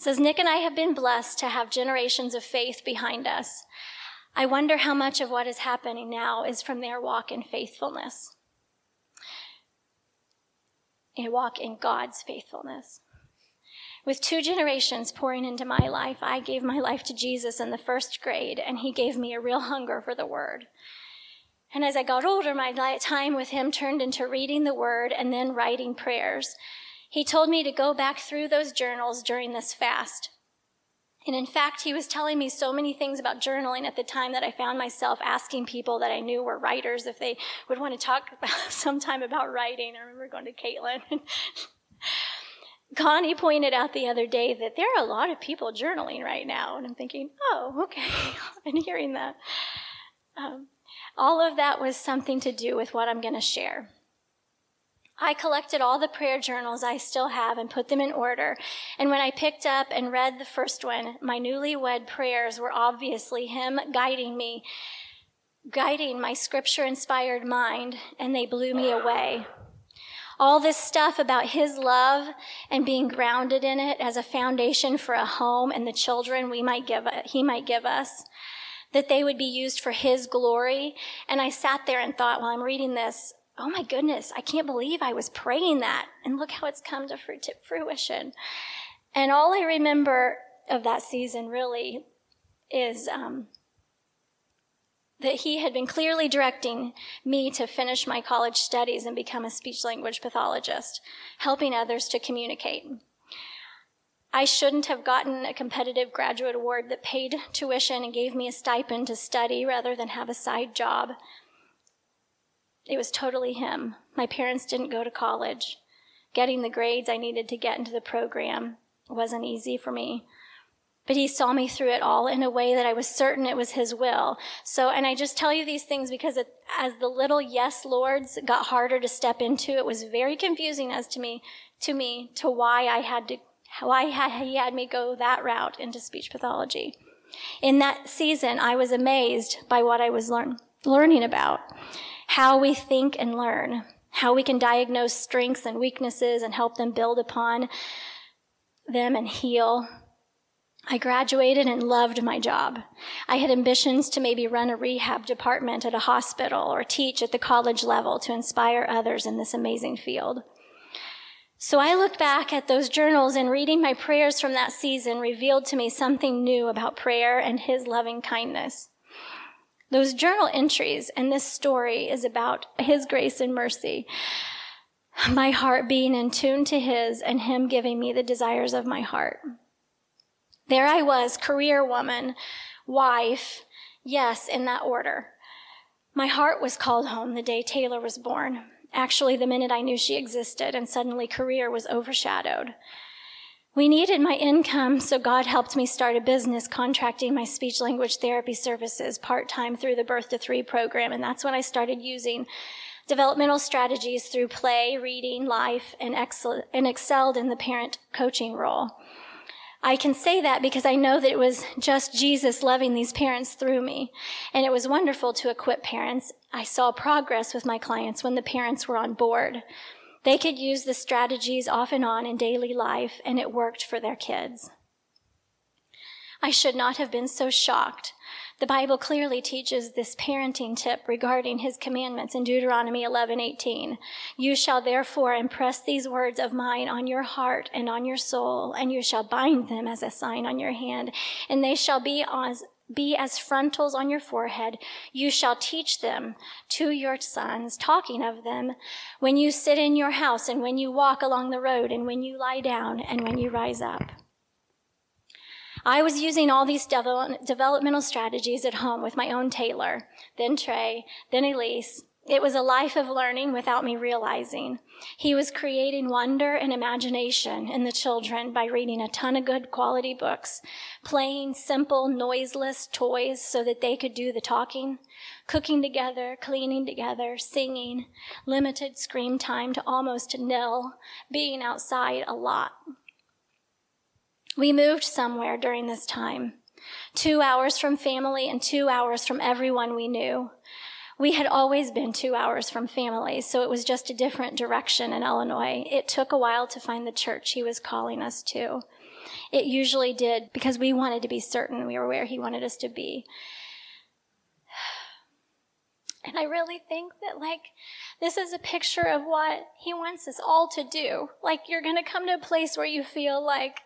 says, Nic and I have been blessed to have generations of faith behind us. I wonder how much of what is happening now is from their walk in faithfulness. A walk in God's faithfulness. With two generations pouring into my life, I gave my life to Jesus in the first grade, and he gave me a real hunger for the word. And as I got older, my time with him turned into reading the word and then writing prayers. He told me to go back through those journals during this fast. And in fact, he was telling me so many things about journaling at the time that I found myself asking people that I knew were writers if they would want to talk sometime about writing. I remember going to Caitlin. Connie pointed out the other day that there are a lot of people journaling right now. And I'm thinking, oh, okay, and hearing that. Um, all of that was something to do with what I'm going to share. I collected all the prayer journals I still have and put them in order. And when I picked up and read the first one, my newlywed prayers were obviously Him guiding me, guiding my scripture inspired mind, and they blew me away. All this stuff about His love and being grounded in it as a foundation for a home and the children we might give, He might give us that they would be used for His glory. And I sat there and thought, while I'm reading this, oh my goodness, I can't believe I was praying that. And look how it's come to fruition. And all I remember of that season really is um, that he had been clearly directing me to finish my college studies and become a speech language pathologist, helping others to communicate. I shouldn't have gotten a competitive graduate award that paid tuition and gave me a stipend to study rather than have a side job. It was totally him. My parents didn't go to college. Getting the grades I needed to get into the program wasn't easy for me. But he saw me through it all in a way that I was certain it was his will. So, and I just tell you these things because it, as the little yes lords got harder to step into, it was very confusing as to me, to me, to why I had to, why he had me go that route into speech pathology. In that season, I was amazed by what I was learn, learning about how we think and learn, how we can diagnose strengths and weaknesses and help them build upon them and heal. I graduated and loved my job. I had ambitions to maybe run a rehab department at a hospital or teach at the college level to inspire others in this amazing field. So I looked back at those journals and reading my prayers from that season revealed to me something new about prayer and his loving kindness. Those journal entries and this story is about His grace and mercy. My heart being in tune to His and Him giving me the desires of my heart. There I was, career woman, wife, yes, in that order. My heart was called home the day Taylor was born. Actually, the minute I knew she existed, and suddenly career was overshadowed. We needed my income, so God helped me start a business contracting my speech language therapy services part time through the Birth to Three program. And that's when I started using developmental strategies through play, reading, life, and, and excelled in the parent coaching role. I can say that because I know that it was just Jesus loving these parents through me. And it was wonderful to equip parents. I saw progress with my clients when the parents were on board. They could use the strategies off and on in daily life, and it worked for their kids. I should not have been so shocked. The Bible clearly teaches this parenting tip regarding his commandments in Deuteronomy 11:18. You shall therefore impress these words of mine on your heart and on your soul, and you shall bind them as a sign on your hand, and they shall be as be as frontals on your forehead. You shall teach them to your sons, talking of them, when you sit in your house and when you walk along the road and when you lie down and when you rise up. I was using all these developmental strategies at home with my own Taylor, then Trey, then Elise, it was a life of learning without me realizing. He was creating wonder and imagination in the children by reading a ton of good quality books, playing simple, noiseless toys so that they could do the talking, cooking together, cleaning together, singing, limited screen time to almost nil, being outside a lot. We moved somewhere during this time, two hours from family and two hours from everyone we knew. We had always been two hours from family, so it was just a different direction in Illinois. It took a while to find the church he was calling us to. It usually did because we wanted to be certain we were where He wanted us to be. And I really think that, like, this is a picture of what He wants us all to do. Like, you're going to come to a place where you feel like,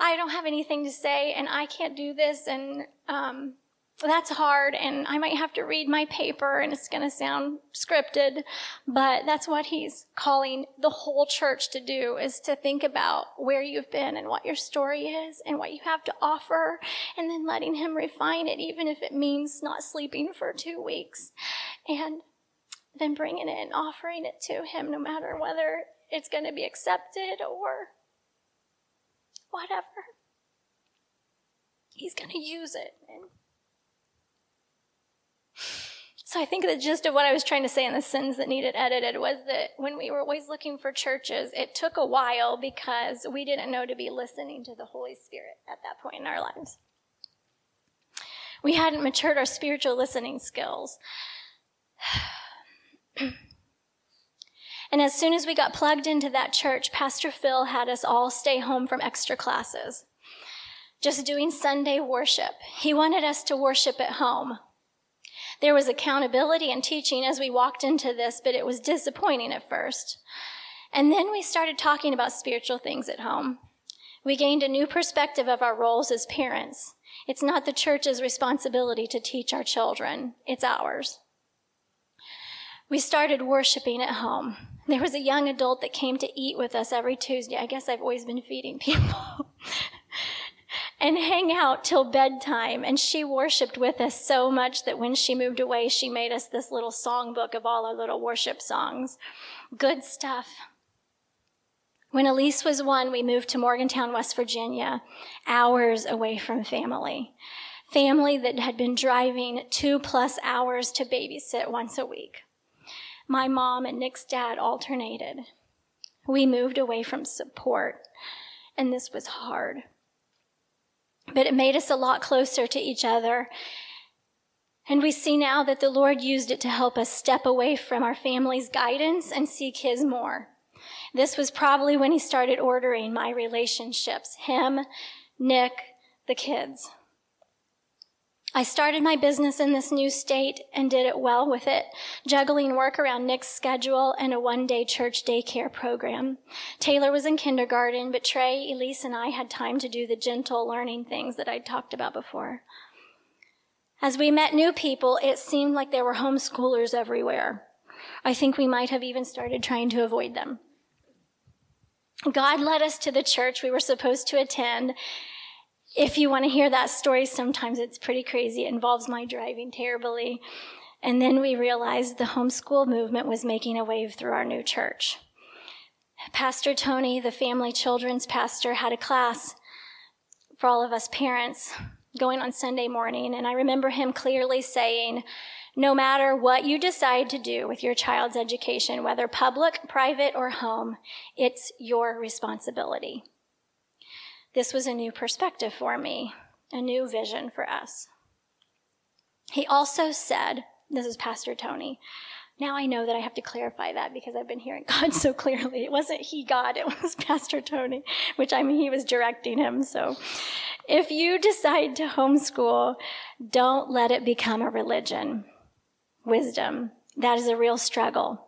I don't have anything to say and I can't do this and, um, that's hard and I might have to read my paper and it's going to sound scripted, but that's what he's calling the whole church to do is to think about where you've been and what your story is and what you have to offer and then letting him refine it even if it means not sleeping for 2 weeks and then bringing it and offering it to him no matter whether it's going to be accepted or whatever. He's going to use it and so I think the gist of what I was trying to say in the sins that needed edited was that when we were always looking for churches, it took a while because we didn't know to be listening to the Holy Spirit at that point in our lives. We hadn't matured our spiritual listening skills. and as soon as we got plugged into that church, Pastor Phil had us all stay home from extra classes, just doing Sunday worship. He wanted us to worship at home. There was accountability and teaching as we walked into this, but it was disappointing at first. And then we started talking about spiritual things at home. We gained a new perspective of our roles as parents. It's not the church's responsibility to teach our children, it's ours. We started worshiping at home. There was a young adult that came to eat with us every Tuesday. I guess I've always been feeding people. and hang out till bedtime. And she worshiped with us so much that when she moved away, she made us this little songbook of all our little worship songs. Good stuff. When Elise was one, we moved to Morgantown, West Virginia, hours away from family. Family that had been driving two plus hours to babysit once a week. My mom and Nic's dad alternated. We moved away from support, and this was hard but it made us a lot closer to each other. And we see now that the Lord used it to help us step away from our family's guidance and seek His more. This was probably when He started ordering my relationships Him, Nic, the kids. I started my business in this new state and did it well with it, juggling work around Nic's schedule and a one day church daycare program. Taylor was in kindergarten, but Trey, Elise, and I had time to do the gentle learning things that I'd talked about before. As we met new people, it seemed like there were homeschoolers everywhere. I think we might have even started trying to avoid them. God led us to the church we were supposed to attend, if you want to hear that story, sometimes it's pretty crazy. It involves my driving terribly. And then we realized the homeschool movement was making a wave through our new church. Pastor Tony, the family children's pastor, had a class for all of us parents going on Sunday morning. And I remember him clearly saying, no matter what you decide to do with your child's education, whether public, private, or home, it's your responsibility. This was a new perspective for me, a new vision for us. He also said, This is Pastor Tony. Now I know that I have to clarify that because I've been hearing God so clearly. It wasn't he God, it was Pastor Tony, which I mean, he was directing him. So if you decide to homeschool, don't let it become a religion. Wisdom. That is a real struggle.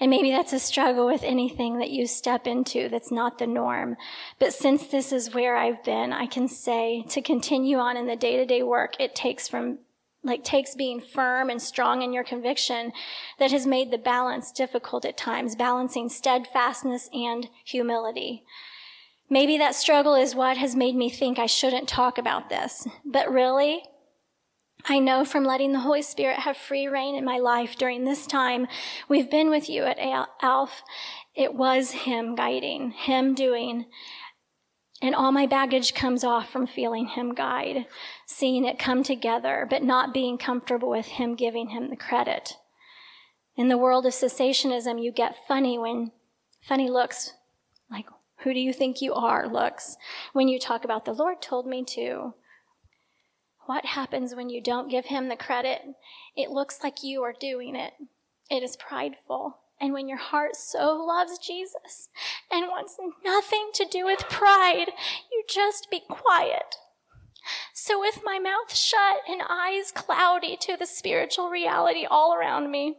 And maybe that's a struggle with anything that you step into that's not the norm. But since this is where I've been, I can say to continue on in the day to day work, it takes from like takes being firm and strong in your conviction that has made the balance difficult at times, balancing steadfastness and humility. Maybe that struggle is what has made me think I shouldn't talk about this. But really, I know from letting the Holy Spirit have free reign in my life during this time we've been with you at ALF, it was Him guiding, Him doing. And all my baggage comes off from feeling Him guide, seeing it come together, but not being comfortable with Him giving Him the credit. In the world of cessationism, you get funny when funny looks, like, who do you think you are looks, when you talk about the Lord told me to, what happens when you don't give him the credit? It looks like you are doing it. It is prideful. And when your heart so loves Jesus and wants nothing to do with pride, you just be quiet. So, with my mouth shut and eyes cloudy to the spiritual reality all around me,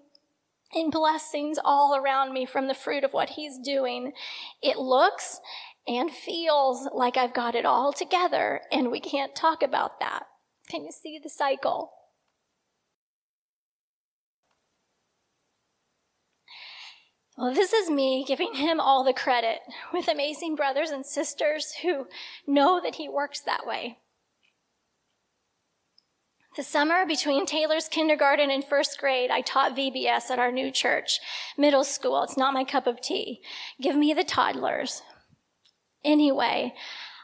and blessings all around me from the fruit of what He's doing, it looks and feels like I've got it all together, and we can't talk about that. Can you see the cycle? Well, this is me giving him all the credit with amazing brothers and sisters who know that he works that way. The summer between Taylor's kindergarten and first grade, I taught VBS at our new church, middle school. It's not my cup of tea. Give me the toddlers. Anyway,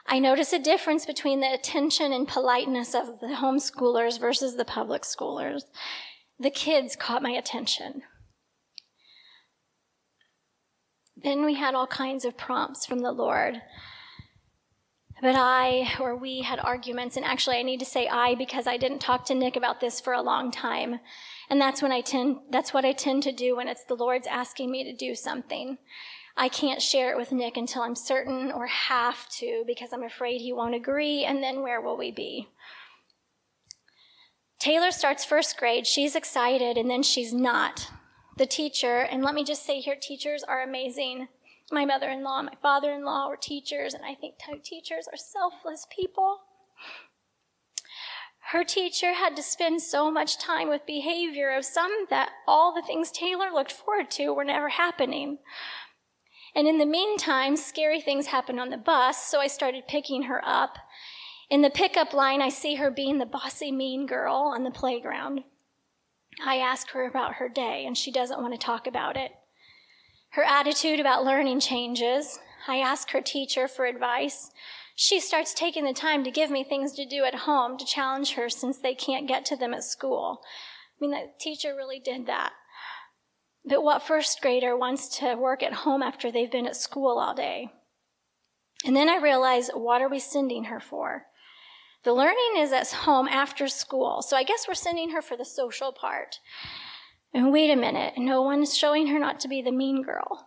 I notice a difference between the attention and politeness of the homeschoolers versus the public schoolers. The kids caught my attention. Then we had all kinds of prompts from the Lord. But I or we had arguments, and actually, I need to say I because I didn't talk to Nic about this for a long time. And that's when I tend, that's what I tend to do when it's the Lord's asking me to do something. I can't share it with Nic until I'm certain or have to because I'm afraid he won't agree, and then where will we be? Taylor starts first grade. She's excited, and then she's not the teacher, and let me just say here, teachers are amazing. My mother in law, my father in law were teachers, and I think teachers are selfless people. Her teacher had to spend so much time with behavior of some that all the things Taylor looked forward to were never happening. And in the meantime, scary things happened on the bus, so I started picking her up. In the pickup line, I see her being the bossy, mean girl on the playground. I ask her about her day, and she doesn't want to talk about it. Her attitude about learning changes. I ask her teacher for advice. She starts taking the time to give me things to do at home to challenge her since they can't get to them at school. I mean, the teacher really did that. But what first grader wants to work at home after they've been at school all day? And then I realize, what are we sending her for? The learning is at home after school, so I guess we're sending her for the social part. And wait a minute, no one's showing her not to be the mean girl.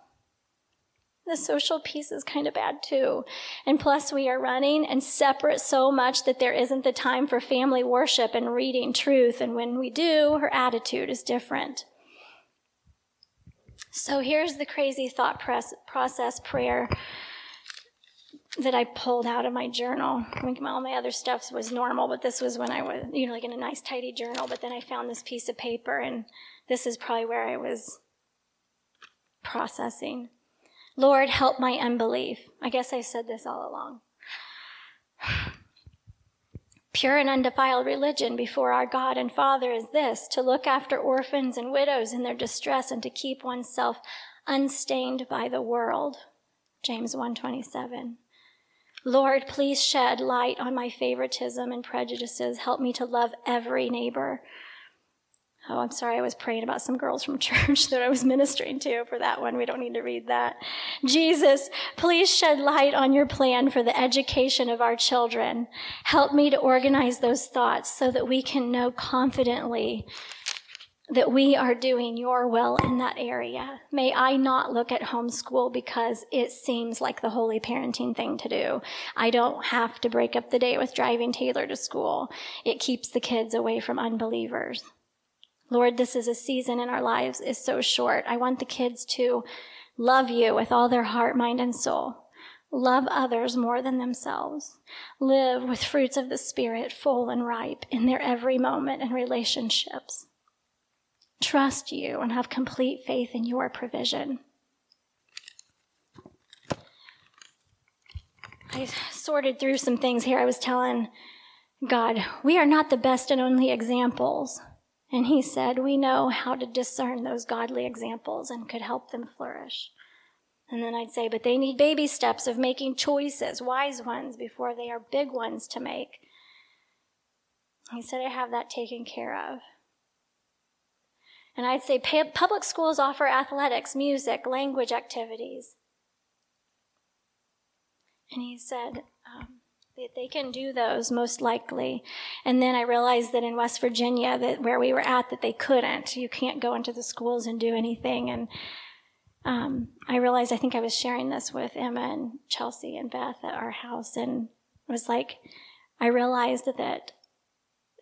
The social piece is kind of bad too. And plus, we are running and separate so much that there isn't the time for family worship and reading truth. And when we do, her attitude is different. So here's the crazy thought process prayer that I pulled out of my journal. I mean, all my other stuff was normal, but this was when I was, you know, like in a nice, tidy journal. But then I found this piece of paper, and this is probably where I was processing. Lord, help my unbelief. I guess I said this all along. Pure and undefiled religion before our God and Father is this to look after orphans and widows in their distress and to keep oneself unstained by the world. James 127. Lord, please shed light on my favoritism and prejudices. Help me to love every neighbor. Oh, I'm sorry, I was praying about some girls from church that I was ministering to for that one. We don't need to read that. Jesus, please shed light on your plan for the education of our children. Help me to organize those thoughts so that we can know confidently that we are doing your will in that area. May I not look at homeschool because it seems like the holy parenting thing to do. I don't have to break up the day with driving Taylor to school. It keeps the kids away from unbelievers. Lord, this is a season in our lives is so short. I want the kids to love you with all their heart, mind, and soul. Love others more than themselves. Live with fruits of the Spirit full and ripe in their every moment and relationships trust you and have complete faith in your provision. I sorted through some things here. I was telling God, we are not the best and only examples. And He said, we know how to discern those godly examples and could help them flourish. And then I'd say, but they need baby steps of making choices, wise ones, before they are big ones to make. He said, I have that taken care of. And I'd say public schools offer athletics, music, language activities. And he said they can do those most likely. And then I realized that in West Virginia, that where we were at, that they couldn't. You can't go into the schools and do anything. And um, I realized I think I was sharing this with Emma and Chelsea and Beth at our house, and it was like I realized that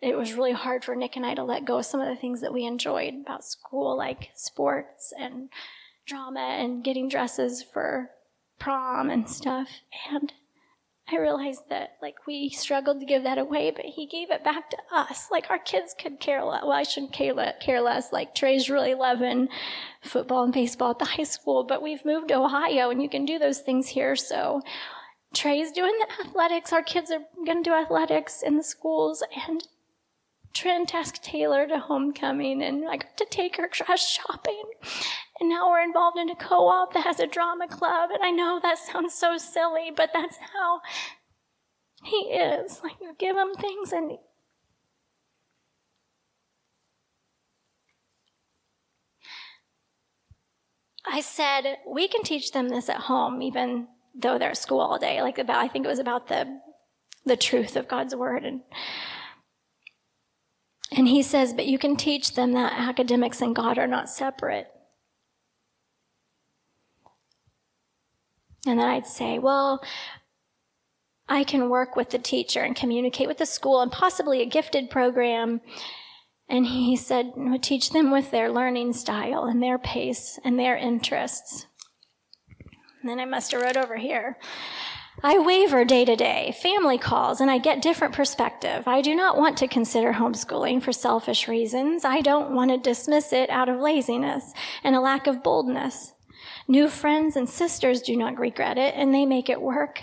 it was really hard for Nic and I to let go of some of the things that we enjoyed about school, like sports and drama and getting dresses for prom and stuff. And I realized that like we struggled to give that away, but he gave it back to us. Like our kids could care less. Well, I shouldn't care less. Like Trey's really loving football and baseball at the high school, but we've moved to Ohio and you can do those things here. So Trey's doing the athletics. Our kids are going to do athletics in the schools and Trent asked Taylor to homecoming and I got to take her dress shopping. And now we're involved in a co-op that has a drama club. And I know that sounds so silly, but that's how he is. Like you give him things and I said, we can teach them this at home, even though they're at school all day. Like about, I think it was about the, the truth of God's word. And and he says, but you can teach them that academics and God are not separate. And then I'd say, well, I can work with the teacher and communicate with the school and possibly a gifted program. And he said, teach them with their learning style and their pace and their interests. And then I must have wrote over here. I waver day to day, family calls, and I get different perspective. I do not want to consider homeschooling for selfish reasons. I don't want to dismiss it out of laziness and a lack of boldness. New friends and sisters do not regret it, and they make it work.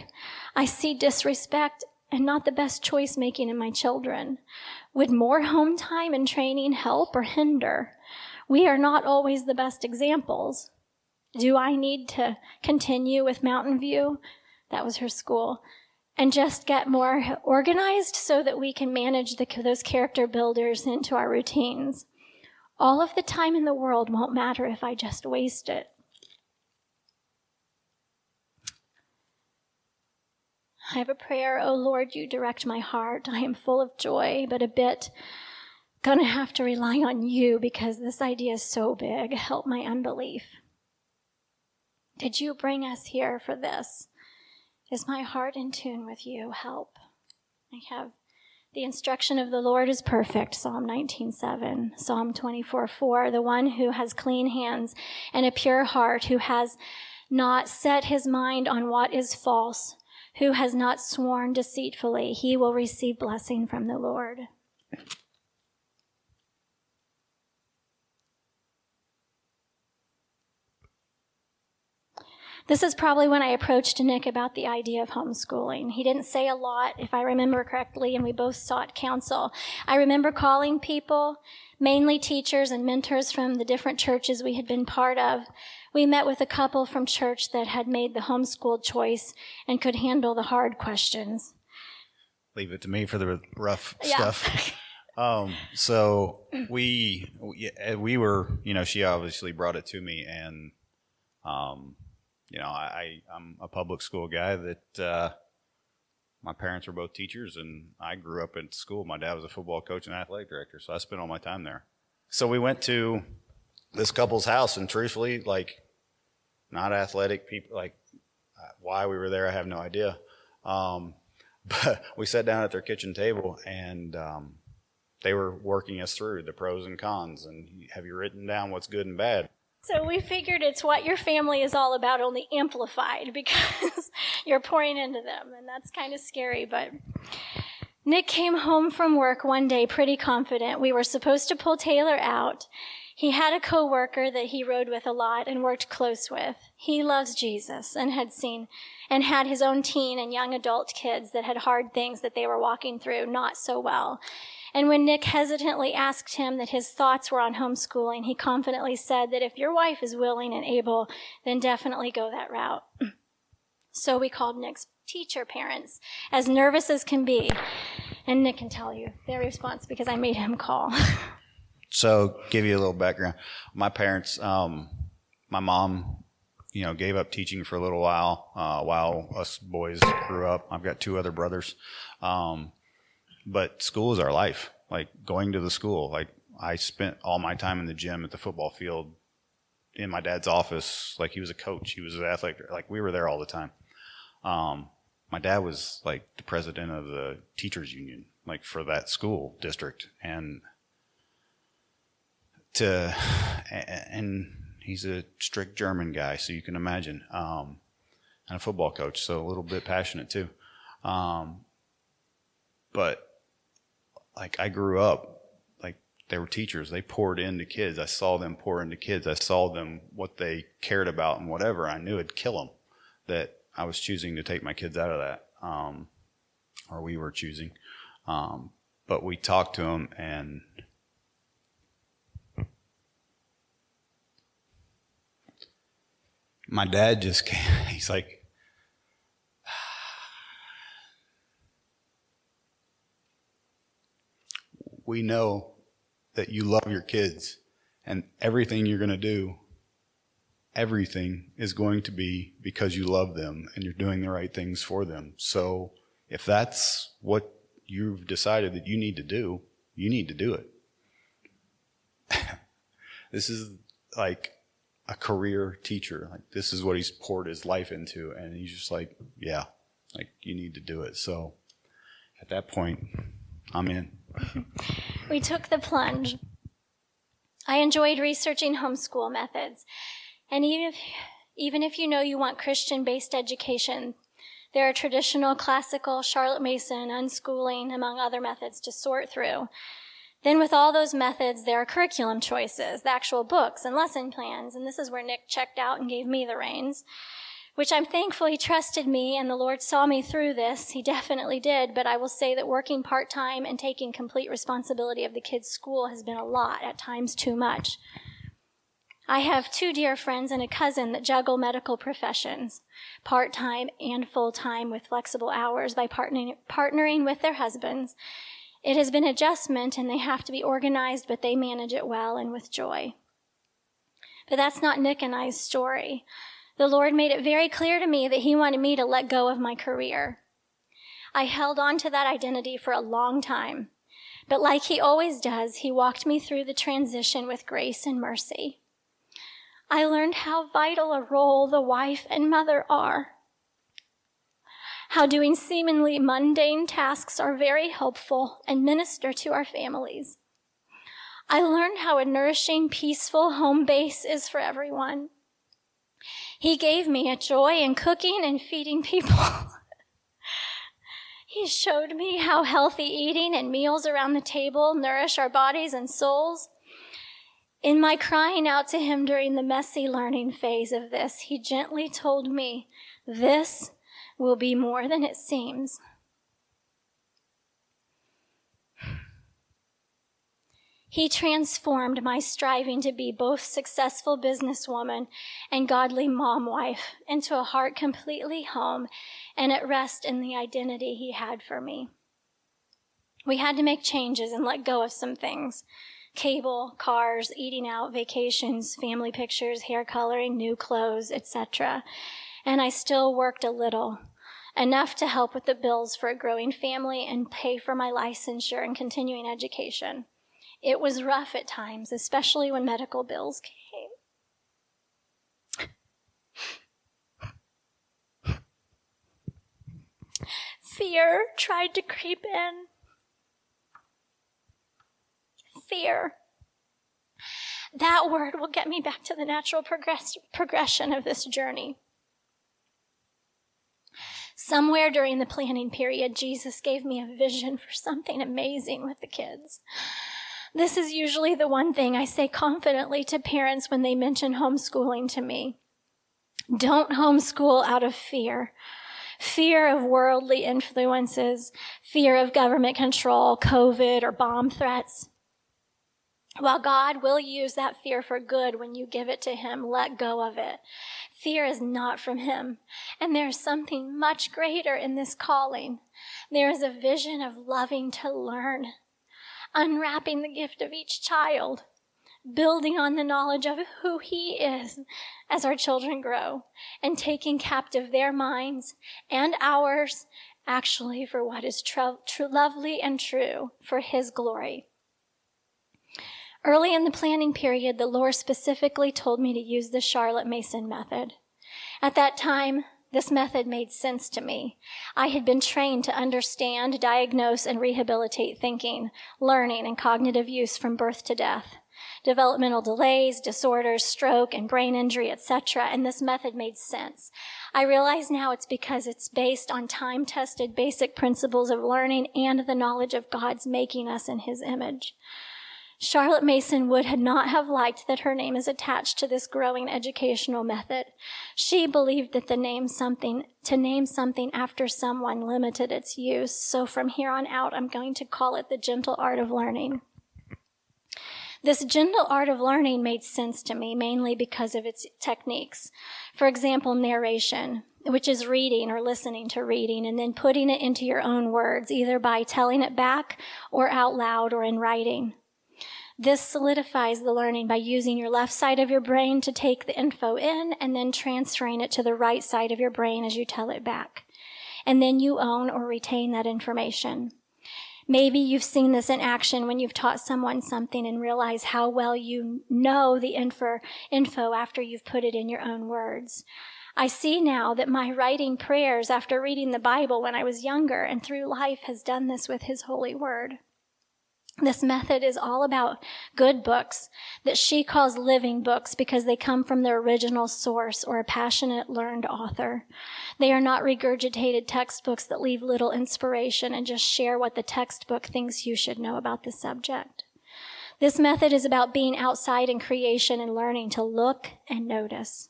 I see disrespect and not the best choice making in my children. Would more home time and training help or hinder? We are not always the best examples. Do I need to continue with Mountain View? That was her school. And just get more organized so that we can manage the, those character builders into our routines. All of the time in the world won't matter if I just waste it. I have a prayer, O oh Lord, you direct my heart. I am full of joy, but a bit gonna have to rely on you because this idea is so big. Help my unbelief. Did you bring us here for this? Is my heart in tune with you? Help. I have the instruction of the Lord is perfect, Psalm 19:7, Psalm 24:4, the one who has clean hands and a pure heart, who has not set his mind on what is false, who has not sworn deceitfully, he will receive blessing from the Lord. This is probably when I approached Nic about the idea of homeschooling. He didn't say a lot, if I remember correctly, and we both sought counsel. I remember calling people, mainly teachers and mentors from the different churches we had been part of. We met with a couple from church that had made the homeschool choice and could handle the hard questions. Leave it to me for the rough yeah. stuff. Um, so we, we were, you know, she obviously brought it to me and, um, you know, I, I'm a public school guy that uh, my parents were both teachers, and I grew up in school. My dad was a football coach and athletic director, so I spent all my time there. So we went to this couple's house, and truthfully, like, not athletic people, like, why we were there, I have no idea. Um, but we sat down at their kitchen table, and um, they were working us through the pros and cons, and have you written down what's good and bad? So we figured it's what your family is all about, only amplified because you're pouring into them. And that's kind of scary. But Nic came home from work one day pretty confident. We were supposed to pull Taylor out. He had a coworker that he rode with a lot and worked close with. He loves Jesus and had seen and had his own teen and young adult kids that had hard things that they were walking through not so well. And when Nic hesitantly asked him that his thoughts were on homeschooling, he confidently said that if your wife is willing and able, then definitely go that route. So we called Nic's teacher parents, as nervous as can be. And Nic can tell you their response because I made him call. so, give you a little background. My parents, um, my mom, you know, gave up teaching for a little while uh, while us boys grew up. I've got two other brothers. Um, but school is our life. Like going to the school. Like I spent all my time in the gym at the football field in my dad's office. Like he was a coach. He was an athlete. Like we were there all the time. Um, my dad was like the president of the teachers union, like for that school district, and to and he's a strict German guy, so you can imagine, um, and a football coach, so a little bit passionate too. Um, but like I grew up, like they were teachers. They poured into kids. I saw them pour into kids. I saw them what they cared about and whatever. I knew it'd kill them. That I was choosing to take my kids out of that, um, or we were choosing. Um, but we talked to them and. My dad just came, he's like, we know that you love your kids and everything you're going to do, everything is going to be because you love them and you're doing the right things for them. So if that's what you've decided that you need to do, you need to do it. this is like a career teacher. Like this is what he's poured his life into and he's just like, yeah, like you need to do it. So at that point, I'm in. we took the plunge. I enjoyed researching homeschool methods. And even if, even if you know you want Christian based education, there are traditional, classical, Charlotte Mason, unschooling, among other methods to sort through. Then, with all those methods, there are curriculum choices, the actual books and lesson plans. And this is where Nic checked out and gave me the reins which I'm thankful he trusted me and the Lord saw me through this. He definitely did, but I will say that working part time and taking complete responsibility of the kids' school has been a lot, at times too much. I have two dear friends and a cousin that juggle medical professions, part time and full time with flexible hours by partnering, partnering with their husbands. It has been adjustment and they have to be organized, but they manage it well and with joy. But that's not Nic and I's story the Lord made it very clear to me that He wanted me to let go of my career. I held on to that identity for a long time. But like He always does, He walked me through the transition with grace and mercy. I learned how vital a role the wife and mother are. How doing seemingly mundane tasks are very helpful and minister to our families. I learned how a nourishing, peaceful home base is for everyone. He gave me a joy in cooking and feeding people. he showed me how healthy eating and meals around the table nourish our bodies and souls. In my crying out to him during the messy learning phase of this, he gently told me, This will be more than it seems. He transformed my striving to be both successful businesswoman and godly mom wife into a heart completely home and at rest in the identity he had for me. We had to make changes and let go of some things. Cable, cars, eating out, vacations, family pictures, hair coloring, new clothes, etc. And I still worked a little, enough to help with the bills for a growing family and pay for my licensure and continuing education. It was rough at times, especially when medical bills came. Fear tried to creep in. Fear. That word will get me back to the natural progress- progression of this journey. Somewhere during the planning period, Jesus gave me a vision for something amazing with the kids. This is usually the one thing I say confidently to parents when they mention homeschooling to me. Don't homeschool out of fear. Fear of worldly influences, fear of government control, COVID, or bomb threats. While God will use that fear for good when you give it to Him, let go of it. Fear is not from Him. And there is something much greater in this calling. There is a vision of loving to learn, unwrapping the gift of each child, building on the knowledge of who He is as our children grow, and taking captive their minds and ours, actually, for what is true, true lovely and true for His glory. Early in the planning period, the Lord specifically told me to use the Charlotte Mason method. At that time, this method made sense to me. I had been trained to understand, diagnose, and rehabilitate thinking, learning, and cognitive use from birth to death. Developmental delays, disorders, stroke, and brain injury, etc., and this method made sense. I realize now it's because it's based on time tested basic principles of learning and the knowledge of God's making us in His image. Charlotte Mason would not have liked that her name is attached to this growing educational method. She believed that the name something, to name something after someone limited its use. So from here on out, I'm going to call it the gentle art of learning. This gentle art of learning made sense to me mainly because of its techniques. For example, narration, which is reading or listening to reading and then putting it into your own words, either by telling it back or out loud or in writing. This solidifies the learning by using your left side of your brain to take the info in and then transferring it to the right side of your brain as you tell it back. And then you own or retain that information. Maybe you've seen this in action when you've taught someone something and realize how well you know the info, info after you've put it in your own words. I see now that my writing prayers after reading the Bible when I was younger and through life has done this with His holy word. This method is all about good books that she calls living books because they come from their original source or a passionate, learned author. They are not regurgitated textbooks that leave little inspiration and just share what the textbook thinks you should know about the subject. This method is about being outside in creation and learning to look and notice.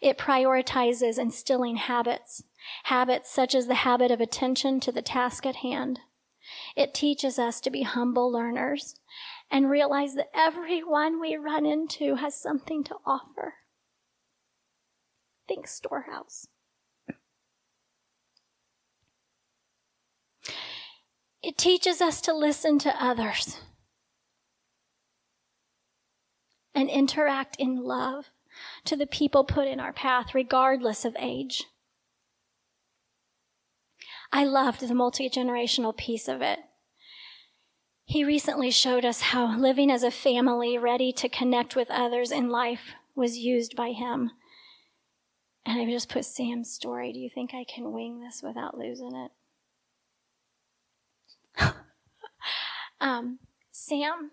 It prioritizes instilling habits, habits such as the habit of attention to the task at hand it teaches us to be humble learners and realize that everyone we run into has something to offer. Think storehouse. It teaches us to listen to others and interact in love to the people put in our path, regardless of age. I loved the multi generational piece of it. He recently showed us how living as a family ready to connect with others in life was used by him. And I just put Sam's story. Do you think I can wing this without losing it? um, Sam,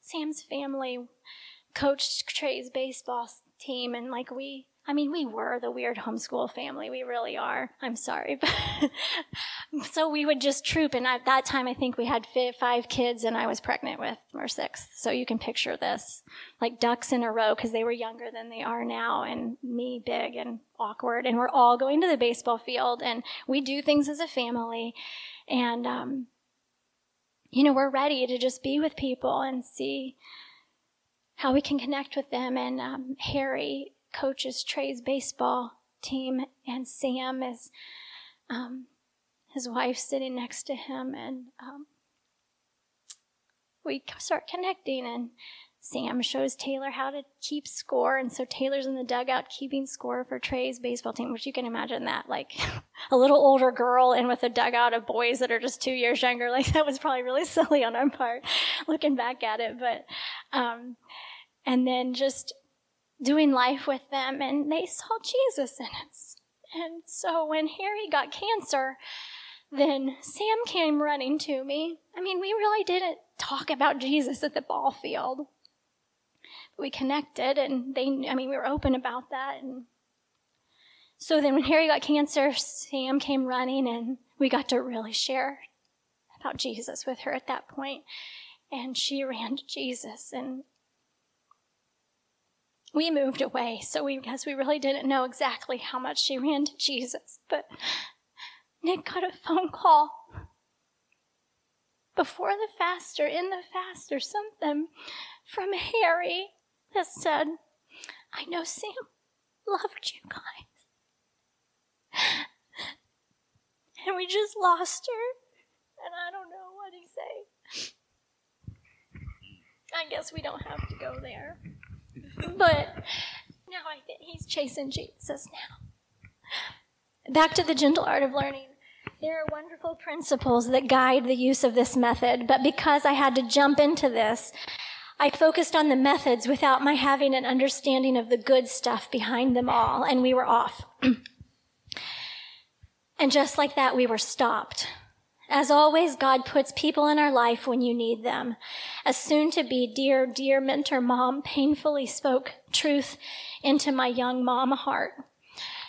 Sam's family coached Trey's baseball team, and like we I mean, we were the weird homeschool family. We really are. I'm sorry. so we would just troop. And at that time, I think we had five kids and I was pregnant with our sixth. So you can picture this like ducks in a row because they were younger than they are now and me big and awkward. And we're all going to the baseball field and we do things as a family. And, um, you know, we're ready to just be with people and see how we can connect with them. And um, Harry coaches Trey's baseball team, and Sam is um, his wife sitting next to him, and um, we start connecting. And Sam shows Taylor how to keep score, and so Taylor's in the dugout keeping score for Trey's baseball team, which you can imagine that like a little older girl and with a dugout of boys that are just two years younger. Like that was probably really silly on our part, looking back at it, but. Um, and then just doing life with them and they saw Jesus in us. And so when Harry got cancer, then Sam came running to me. I mean, we really didn't talk about Jesus at the ball field. we connected and they, I mean, we were open about that. And so then when Harry got cancer, Sam came running and we got to really share about Jesus with her at that point. And she ran to Jesus and we moved away so we because we really didn't know exactly how much she ran to Jesus. But Nic got a phone call before the fast or in the fast or something from Harry that said, I know Sam loved you guys. And we just lost her. And I don't know what to say. I guess we don't have to go there but now I think he's chasing Jesus now. Back to the gentle art of learning. There are wonderful principles that guide the use of this method, but because I had to jump into this, I focused on the methods without my having an understanding of the good stuff behind them all, and we were off. and just like that, we were stopped. As always, God puts people in our life when you need them. A soon to be dear, dear mentor mom painfully spoke truth into my young mom heart.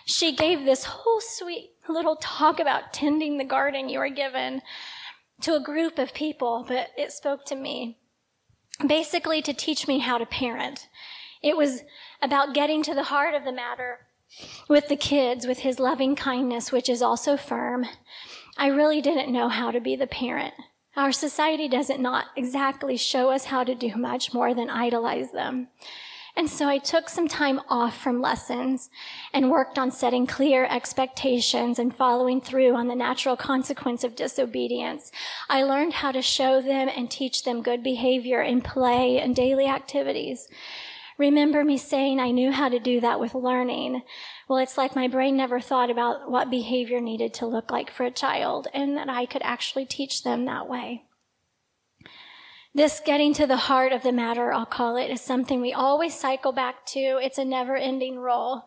She gave this whole sweet little talk about tending the garden you were given to a group of people, but it spoke to me. Basically, to teach me how to parent. It was about getting to the heart of the matter with the kids, with his loving kindness, which is also firm. I really didn't know how to be the parent. Our society doesn't not exactly show us how to do much more than idolize them. And so I took some time off from lessons and worked on setting clear expectations and following through on the natural consequence of disobedience. I learned how to show them and teach them good behavior in play and daily activities. Remember me saying I knew how to do that with learning. Well, it's like my brain never thought about what behavior needed to look like for a child and that I could actually teach them that way. This getting to the heart of the matter, I'll call it, is something we always cycle back to. It's a never ending roll.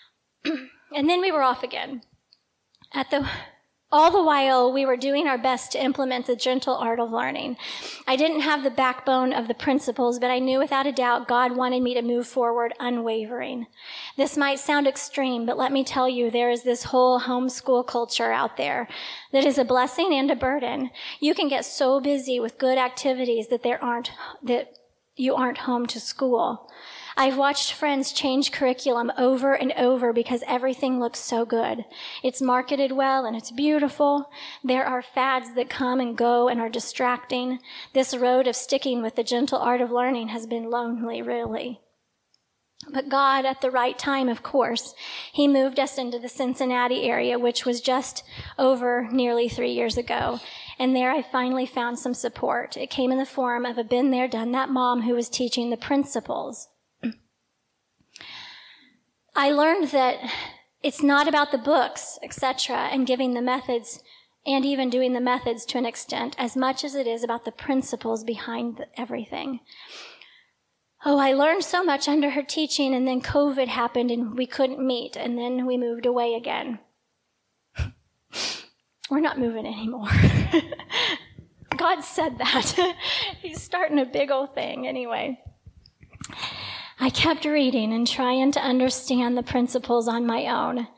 and then we were off again. At the all the while, we were doing our best to implement the gentle art of learning. I didn't have the backbone of the principles, but I knew without a doubt God wanted me to move forward unwavering. This might sound extreme, but let me tell you, there is this whole homeschool culture out there that is a blessing and a burden. You can get so busy with good activities that there aren't, that you aren't home to school. I've watched friends change curriculum over and over because everything looks so good. It's marketed well and it's beautiful. There are fads that come and go and are distracting. This road of sticking with the gentle art of learning has been lonely, really. But God, at the right time, of course, He moved us into the Cincinnati area, which was just over nearly three years ago. And there I finally found some support. It came in the form of a been there, done that mom who was teaching the principles I learned that it's not about the books, etc., and giving the methods and even doing the methods to an extent as much as it is about the principles behind everything. Oh, I learned so much under her teaching, and then COVID happened and we couldn't meet, and then we moved away again. We're not moving anymore. God said that. He's starting a big old thing anyway. I kept reading and trying to understand the principles on my own.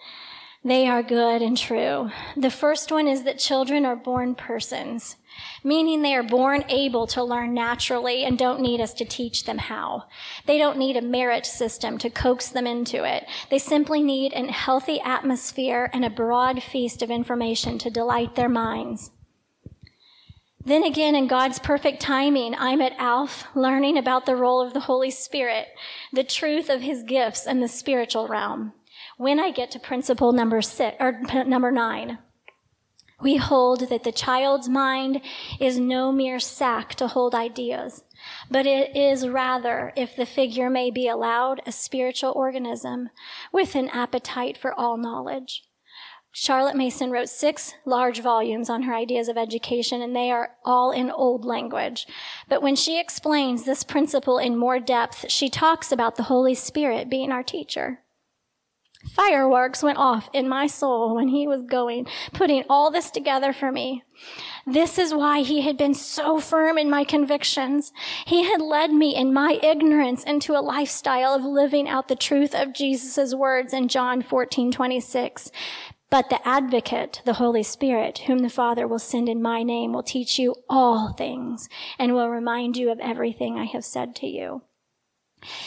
They are good and true. The first one is that children are born persons, meaning they are born able to learn naturally and don't need us to teach them how. They don't need a merit system to coax them into it. They simply need a healthy atmosphere and a broad feast of information to delight their minds. Then again, in God's perfect timing, I'm at ALF learning about the role of the Holy Spirit, the truth of his gifts and the spiritual realm. When I get to principle number six, or number nine, we hold that the child's mind is no mere sack to hold ideas, but it is rather, if the figure may be allowed, a spiritual organism with an appetite for all knowledge. Charlotte Mason wrote six large volumes on her ideas of education, and they are all in old language. But when she explains this principle in more depth, she talks about the Holy Spirit being our teacher. Fireworks went off in my soul when he was going, putting all this together for me. This is why he had been so firm in my convictions. He had led me in my ignorance into a lifestyle of living out the truth of Jesus' words in John 14, 26. But the advocate, the Holy Spirit, whom the Father will send in my name, will teach you all things and will remind you of everything I have said to you.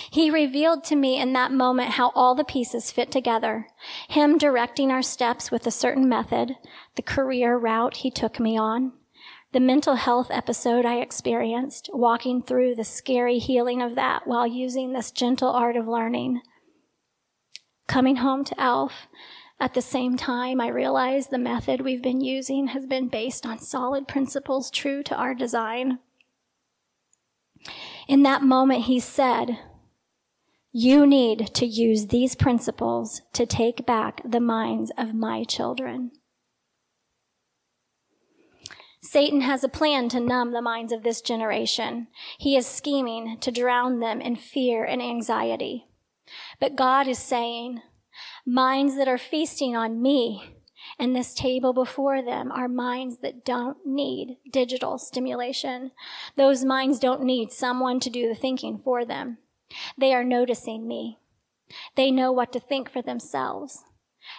He revealed to me in that moment how all the pieces fit together. Him directing our steps with a certain method, the career route he took me on, the mental health episode I experienced, walking through the scary healing of that while using this gentle art of learning. Coming home to Alf, at the same time, I realize the method we've been using has been based on solid principles true to our design. In that moment, he said, You need to use these principles to take back the minds of my children. Satan has a plan to numb the minds of this generation. He is scheming to drown them in fear and anxiety. But God is saying, minds that are feasting on me and this table before them are minds that don't need digital stimulation. Those minds don't need someone to do the thinking for them. They are noticing me. They know what to think for themselves.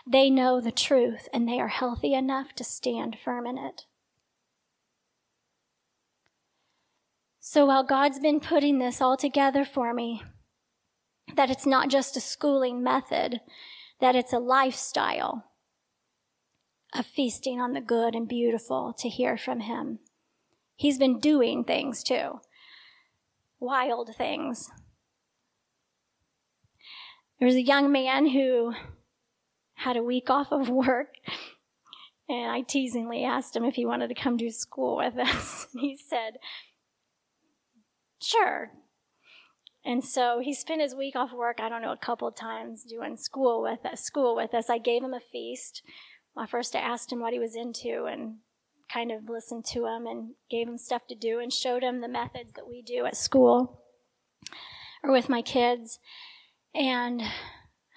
They know the truth and they are healthy enough to stand firm in it. So while God's been putting this all together for me, that it's not just a schooling method, that it's a lifestyle of feasting on the good and beautiful to hear from Him. He's been doing things too, wild things. There was a young man who had a week off of work, and I teasingly asked him if he wanted to come to school with us. he said, Sure. And so he spent his week off work, I don't know, a couple of times doing school with us, school with us. I gave him a feast. Well, first I asked him what he was into and kind of listened to him and gave him stuff to do and showed him the methods that we do at school or with my kids. And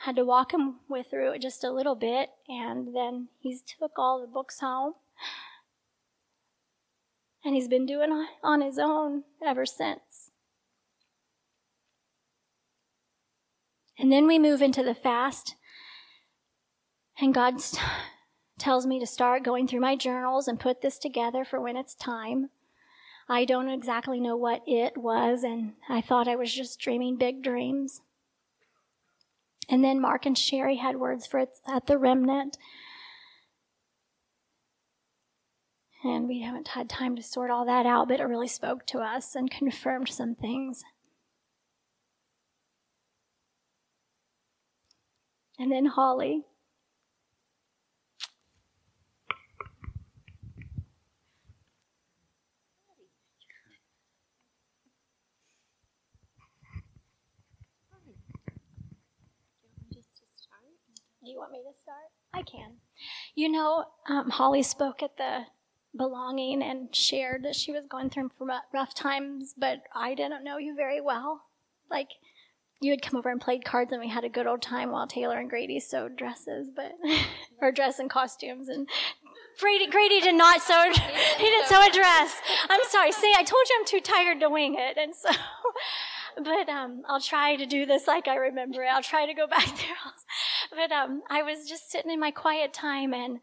had to walk him with through it just a little bit and then he's took all the books home and he's been doing on his own ever since. And then we move into the fast, and God tells me to start going through my journals and put this together for when it's time. I don't exactly know what it was, and I thought I was just dreaming big dreams. And then Mark and Sherry had words for it at the remnant. And we haven't had time to sort all that out, but it really spoke to us and confirmed some things. And then Holly. Do you want me to start? I can. You know, um, Holly spoke at the belonging and shared that she was going through rough times, but I didn't know you very well. Like, you had come over and played cards, and we had a good old time while Taylor and Grady sewed dresses, but or dress and costumes. And Grady, Grady did not sew. he didn't sew a dress. I'm sorry. See, I told you I'm too tired to wing it, and so. But um, I'll try to do this like I remember it. I'll try to go back there. but um, I was just sitting in my quiet time, and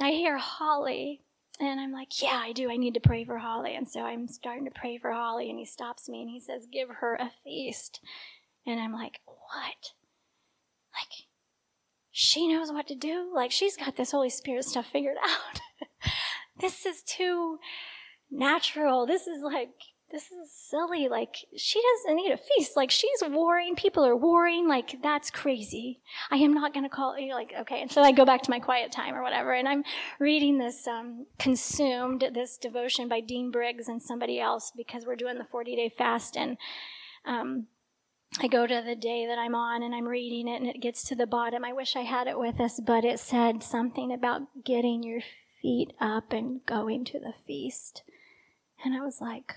I hear Holly and I'm like, yeah, I do. I need to pray for Holly. And so I'm starting to pray for Holly, and he stops me and he says, give her a feast. And I'm like, what? Like, she knows what to do? Like, she's got this Holy Spirit stuff figured out. this is too natural. This is like, this is silly. Like, she doesn't need a feast. Like, she's warring. People are warring. Like, that's crazy. I am not going to call you. Like, okay. And so I go back to my quiet time or whatever. And I'm reading this, um, consumed, this devotion by Dean Briggs and somebody else because we're doing the 40 day fast. And, um, I go to the day that I'm on and I'm reading it and it gets to the bottom. I wish I had it with us, but it said something about getting your feet up and going to the feast. And I was like,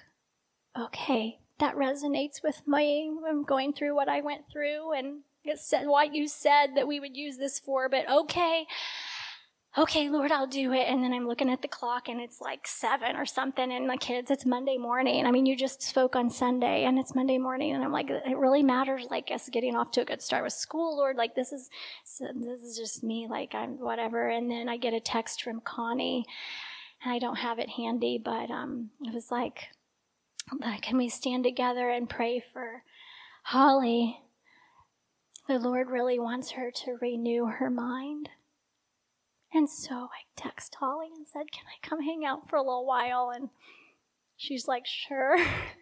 okay, that resonates with me. I'm going through what I went through and it said what you said that we would use this for, but okay. Okay, Lord, I'll do it. And then I'm looking at the clock and it's like seven or something. And my kids, it's Monday morning. I mean, you just spoke on Sunday and it's Monday morning. And I'm like, it really matters, like us getting off to a good start with school, Lord. Like this is, this is just me. Like I'm whatever. And then I get a text from Connie and I don't have it handy, but, um, it was like, can we stand together and pray for Holly? The Lord really wants her to renew her mind. And so I text Holly and said, Can I come hang out for a little while? And she's like, Sure.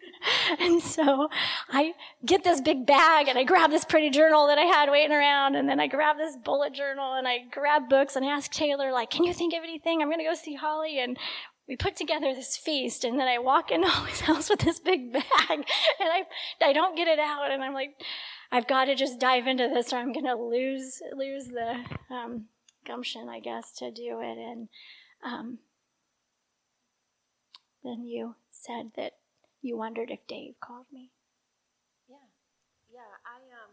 and so I get this big bag and I grab this pretty journal that I had waiting around. And then I grab this bullet journal and I grab books and I ask Taylor, like, Can you think of anything? I'm going to go see Holly. And we put together this feast and then I walk into Holly's house with this big bag and I, I don't get it out and I'm like, I've got to just dive into this or I'm going to lose, lose the, um, gumption, I guess, to do it. And, um, then you said that you wondered if Dave called me. Yeah, yeah. I um.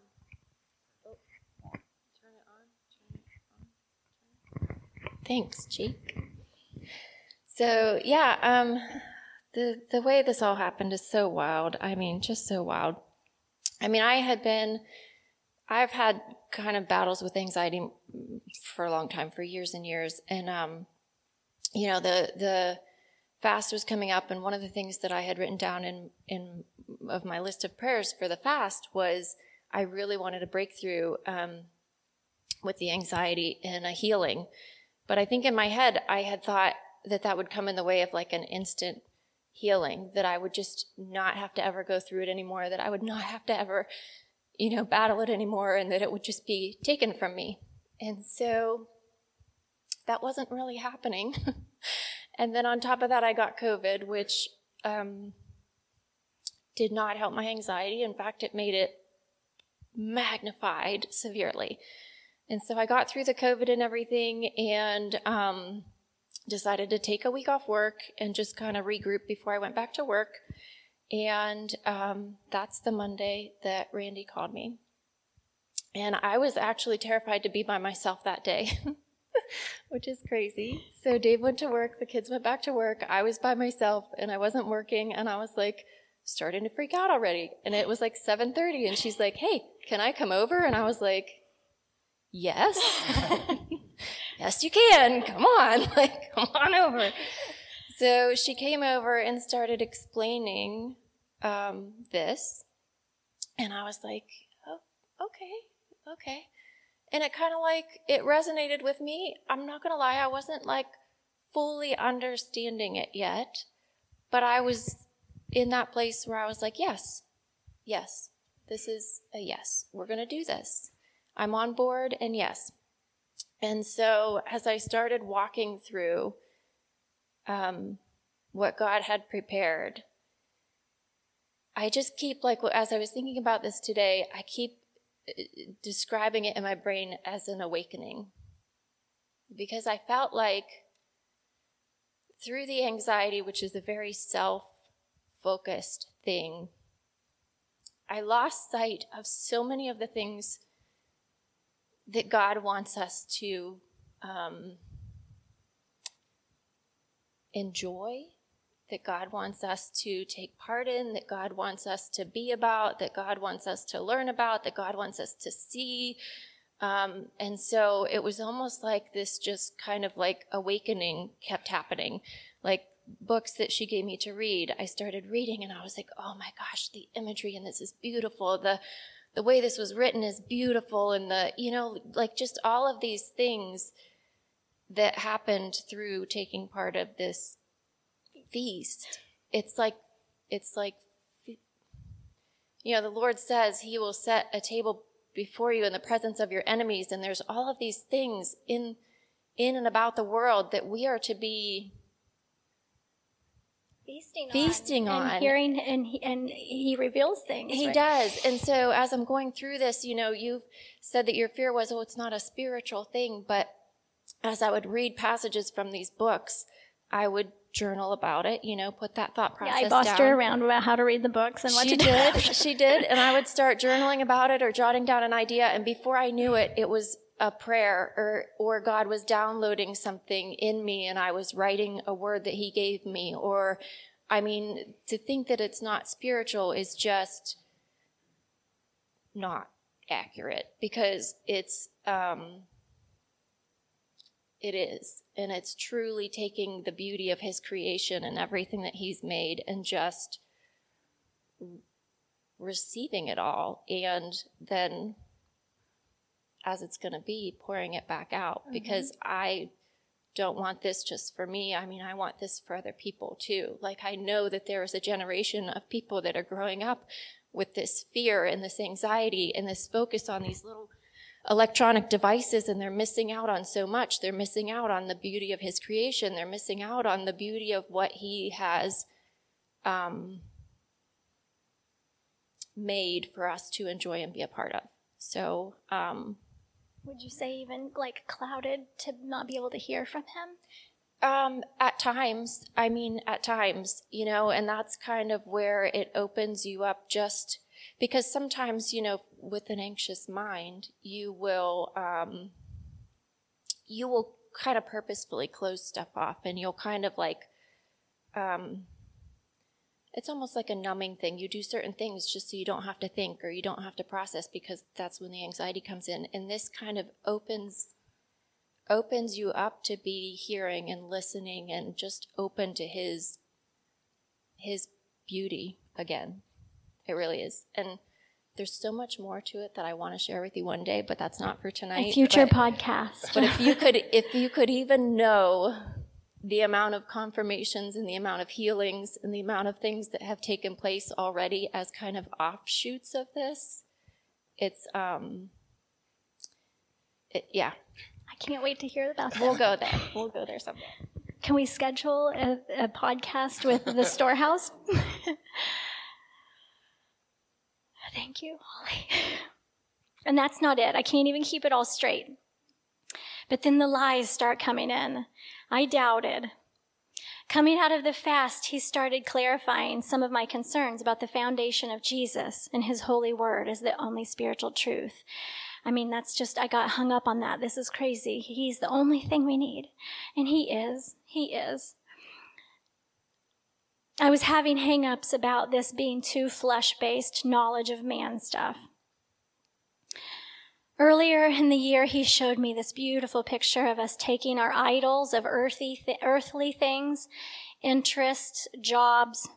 Oh, turn it on. Turn it on. Turn it. Thanks, Jake. So yeah, um, the the way this all happened is so wild. I mean, just so wild. I mean, I had been, I've had kind of battles with anxiety for a long time, for years and years, and um, you know, the the fast was coming up, and one of the things that I had written down in in of my list of prayers for the fast was I really wanted a breakthrough um, with the anxiety and a healing. But I think in my head I had thought that that would come in the way of like an instant healing, that I would just not have to ever go through it anymore, that I would not have to ever, you know, battle it anymore, and that it would just be taken from me. And so that wasn't really happening. And then on top of that, I got COVID, which um, did not help my anxiety. In fact, it made it magnified severely. And so I got through the COVID and everything and um, decided to take a week off work and just kind of regroup before I went back to work. And um, that's the Monday that Randi called me. And I was actually terrified to be by myself that day. which is crazy. So Dave went to work, the kids went back to work. I was by myself and I wasn't working and I was like starting to freak out already. And it was like 7:30 and she's like, "Hey, can I come over?" And I was like, "Yes." yes, you can. Come on. Like, come on over. So she came over and started explaining um, this. And I was like, oh, okay, okay and it kind of like it resonated with me. I'm not going to lie, I wasn't like fully understanding it yet, but I was in that place where I was like, yes, yes, this is a yes. We're going to do this. I'm on board, and yes. And so as I started walking through um, what God had prepared, I just keep like as I was thinking about this today, I keep describing it in my brain as an awakening. Because I felt like through the anxiety, which is a very self focused thing, I lost sight of so many of the things that God wants us to um, enjoy that God wants us to take part in, that God wants us to be about, that God wants us to learn about, that God wants us to see. Um, and so it was almost like this just kind of like awakening kept happening. Like books that she gave me to read, I started reading and I was like, oh my gosh, the imagery in this is beautiful. The, the way this was written is beautiful. And the, you know, like just all of these things that happened through taking part of this feast. It's like, it's like, you know, the Lord says he will set a table before you in the presence of your enemies. And there's all of these things in, in and about the world that we are to be feasting, feasting on, on, and hearing, and he, and he reveals things. He right? does. And so as I'm going through this, you know, you've said that your fear was, oh, it's not a spiritual thing. But as I would read passages from these books, I would journal about it, you know, put that thought process Yeah, I bossed down. her around about how to read the books and what she to did. she did. And I would start journaling about it or jotting down an idea. And before I knew it, it was a prayer or, or God was downloading something in me and I was writing a word that he gave me. Or, I mean, to think that it's not spiritual is just not accurate because it's, um, it is. And it's truly taking the beauty of his creation and everything that he's made and just receiving it all and then as it's going to be pouring it back out mm-hmm. because I don't want this just for me. I mean, I want this for other people too. Like I know that there is a generation of people that are growing up with this fear and this anxiety and this focus on these little electronic devices and they're missing out on so much. They're missing out on the beauty of his creation. They're missing out on the beauty of what he has um, made for us to enjoy and be a part of. So, um, would you say even like clouded to not be able to hear from him? Um, at times, I mean, at times, you know, and that's kind of where it opens you up just because sometimes, you know, with an anxious mind, you will, um, you will kind of purposefully close stuff off and you'll kind of like, um, it's almost like a numbing thing. You do certain things just so you don't have to think or you don't have to process because that's when the anxiety comes in. And this kind of opens opens you up to be hearing and listening and just open to his his beauty again. It really is. And there's so much more to it that I want to share with you one day, but that's not for tonight. A future but, podcast. But if you could if you could even know the amount of confirmations and the amount of healings and the amount of things that have taken place already as kind of offshoots of this, it's um it, yeah, I can't wait to hear about that. We'll go there. We'll go there someday. Can we schedule a, a podcast with the storehouse? Thank you, Holly. And that's not it. I can't even keep it all straight. But then the lies start coming in. I doubted. Coming out of the fast, he started clarifying some of my concerns about the foundation of Jesus and his holy word as the only spiritual truth. I mean, that's just, I got hung up on that. This is crazy. He's the only thing we need. And He is. He is. I was having hangups about this being too flesh based knowledge of man stuff. Earlier in the year, he showed me this beautiful picture of us taking our idols of earthy th- earthly things, interests, jobs,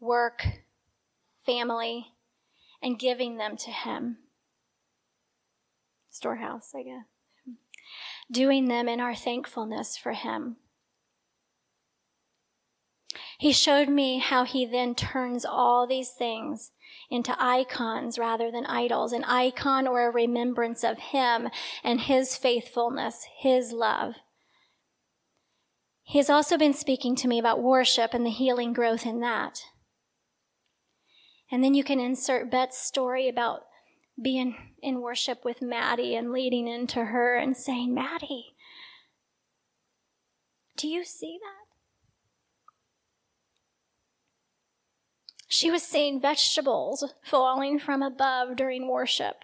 work, family, and giving them to him storehouse, I guess. Doing them in our thankfulness for Him. He showed me how He then turns all these things into icons rather than idols, an icon or a remembrance of Him and His faithfulness, His love. He has also been speaking to me about worship and the healing growth in that. And then you can insert Bet's story about being in worship with Maddie and leading into her and saying, Maddie, do you see that? She was seeing vegetables falling from above during worship.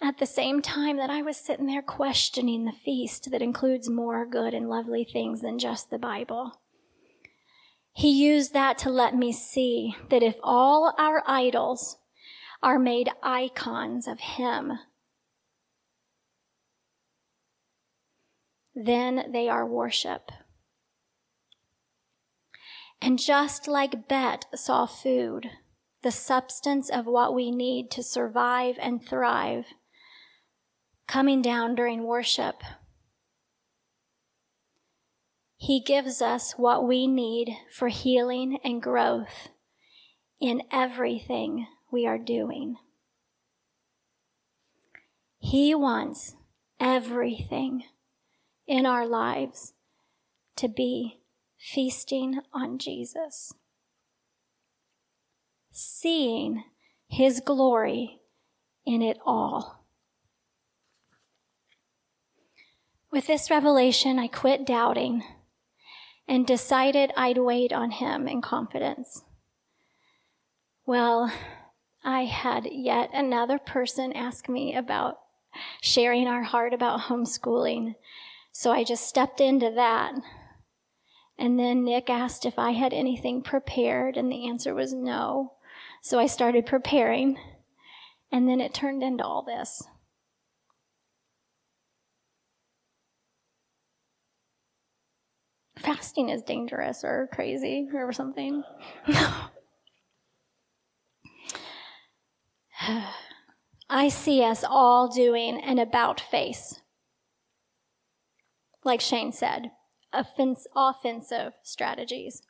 At the same time that I was sitting there questioning the feast that includes more good and lovely things than just the Bible. He used that to let me see that if all our idols are made icons of Him. Then they are worship. And just like Bet saw food, the substance of what we need to survive and thrive, coming down during worship, He gives us what we need for healing and growth in everything we are doing. He wants everything in our lives to be feasting on Jesus, seeing His glory in it all. With this revelation, I quit doubting and decided I'd wait on Him in confidence. Well, I had yet another person ask me about sharing our heart about homeschooling. So I just stepped into that. And then Nic asked if I had anything prepared, and the answer was no. So I started preparing, and then it turned into all this. Fasting is dangerous or crazy or something. I see us all doing an about face. Like Shane said, offensive strategies.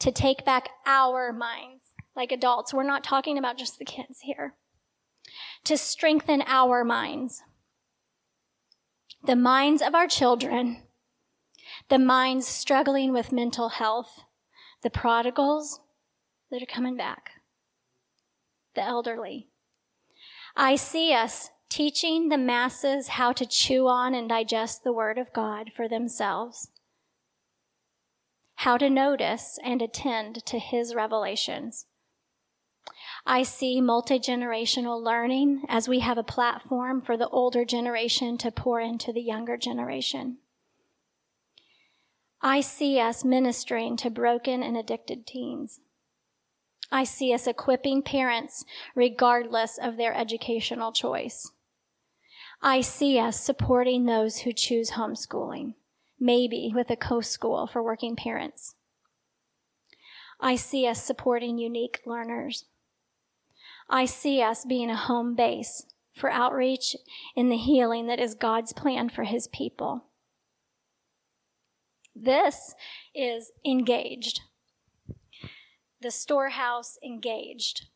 To take back our minds, like adults. We're not talking about just the kids here. To strengthen our minds. The minds of our children, the minds struggling with mental health, the prodigals that are coming back the elderly. I see us teaching the masses how to chew on and digest the Word of God for themselves, how to notice and attend to His revelations. I see multi generational learning as we have a platform for the older generation to pour into the younger generation. I see us ministering to broken and addicted teens. I see us equipping parents regardless of their educational choice. I see us supporting those who choose homeschooling, maybe with a co school for working parents. I see us supporting unique learners. I see us being a home base for outreach in the healing that is God's plan for his people. This is engaged. The storehouse engaged.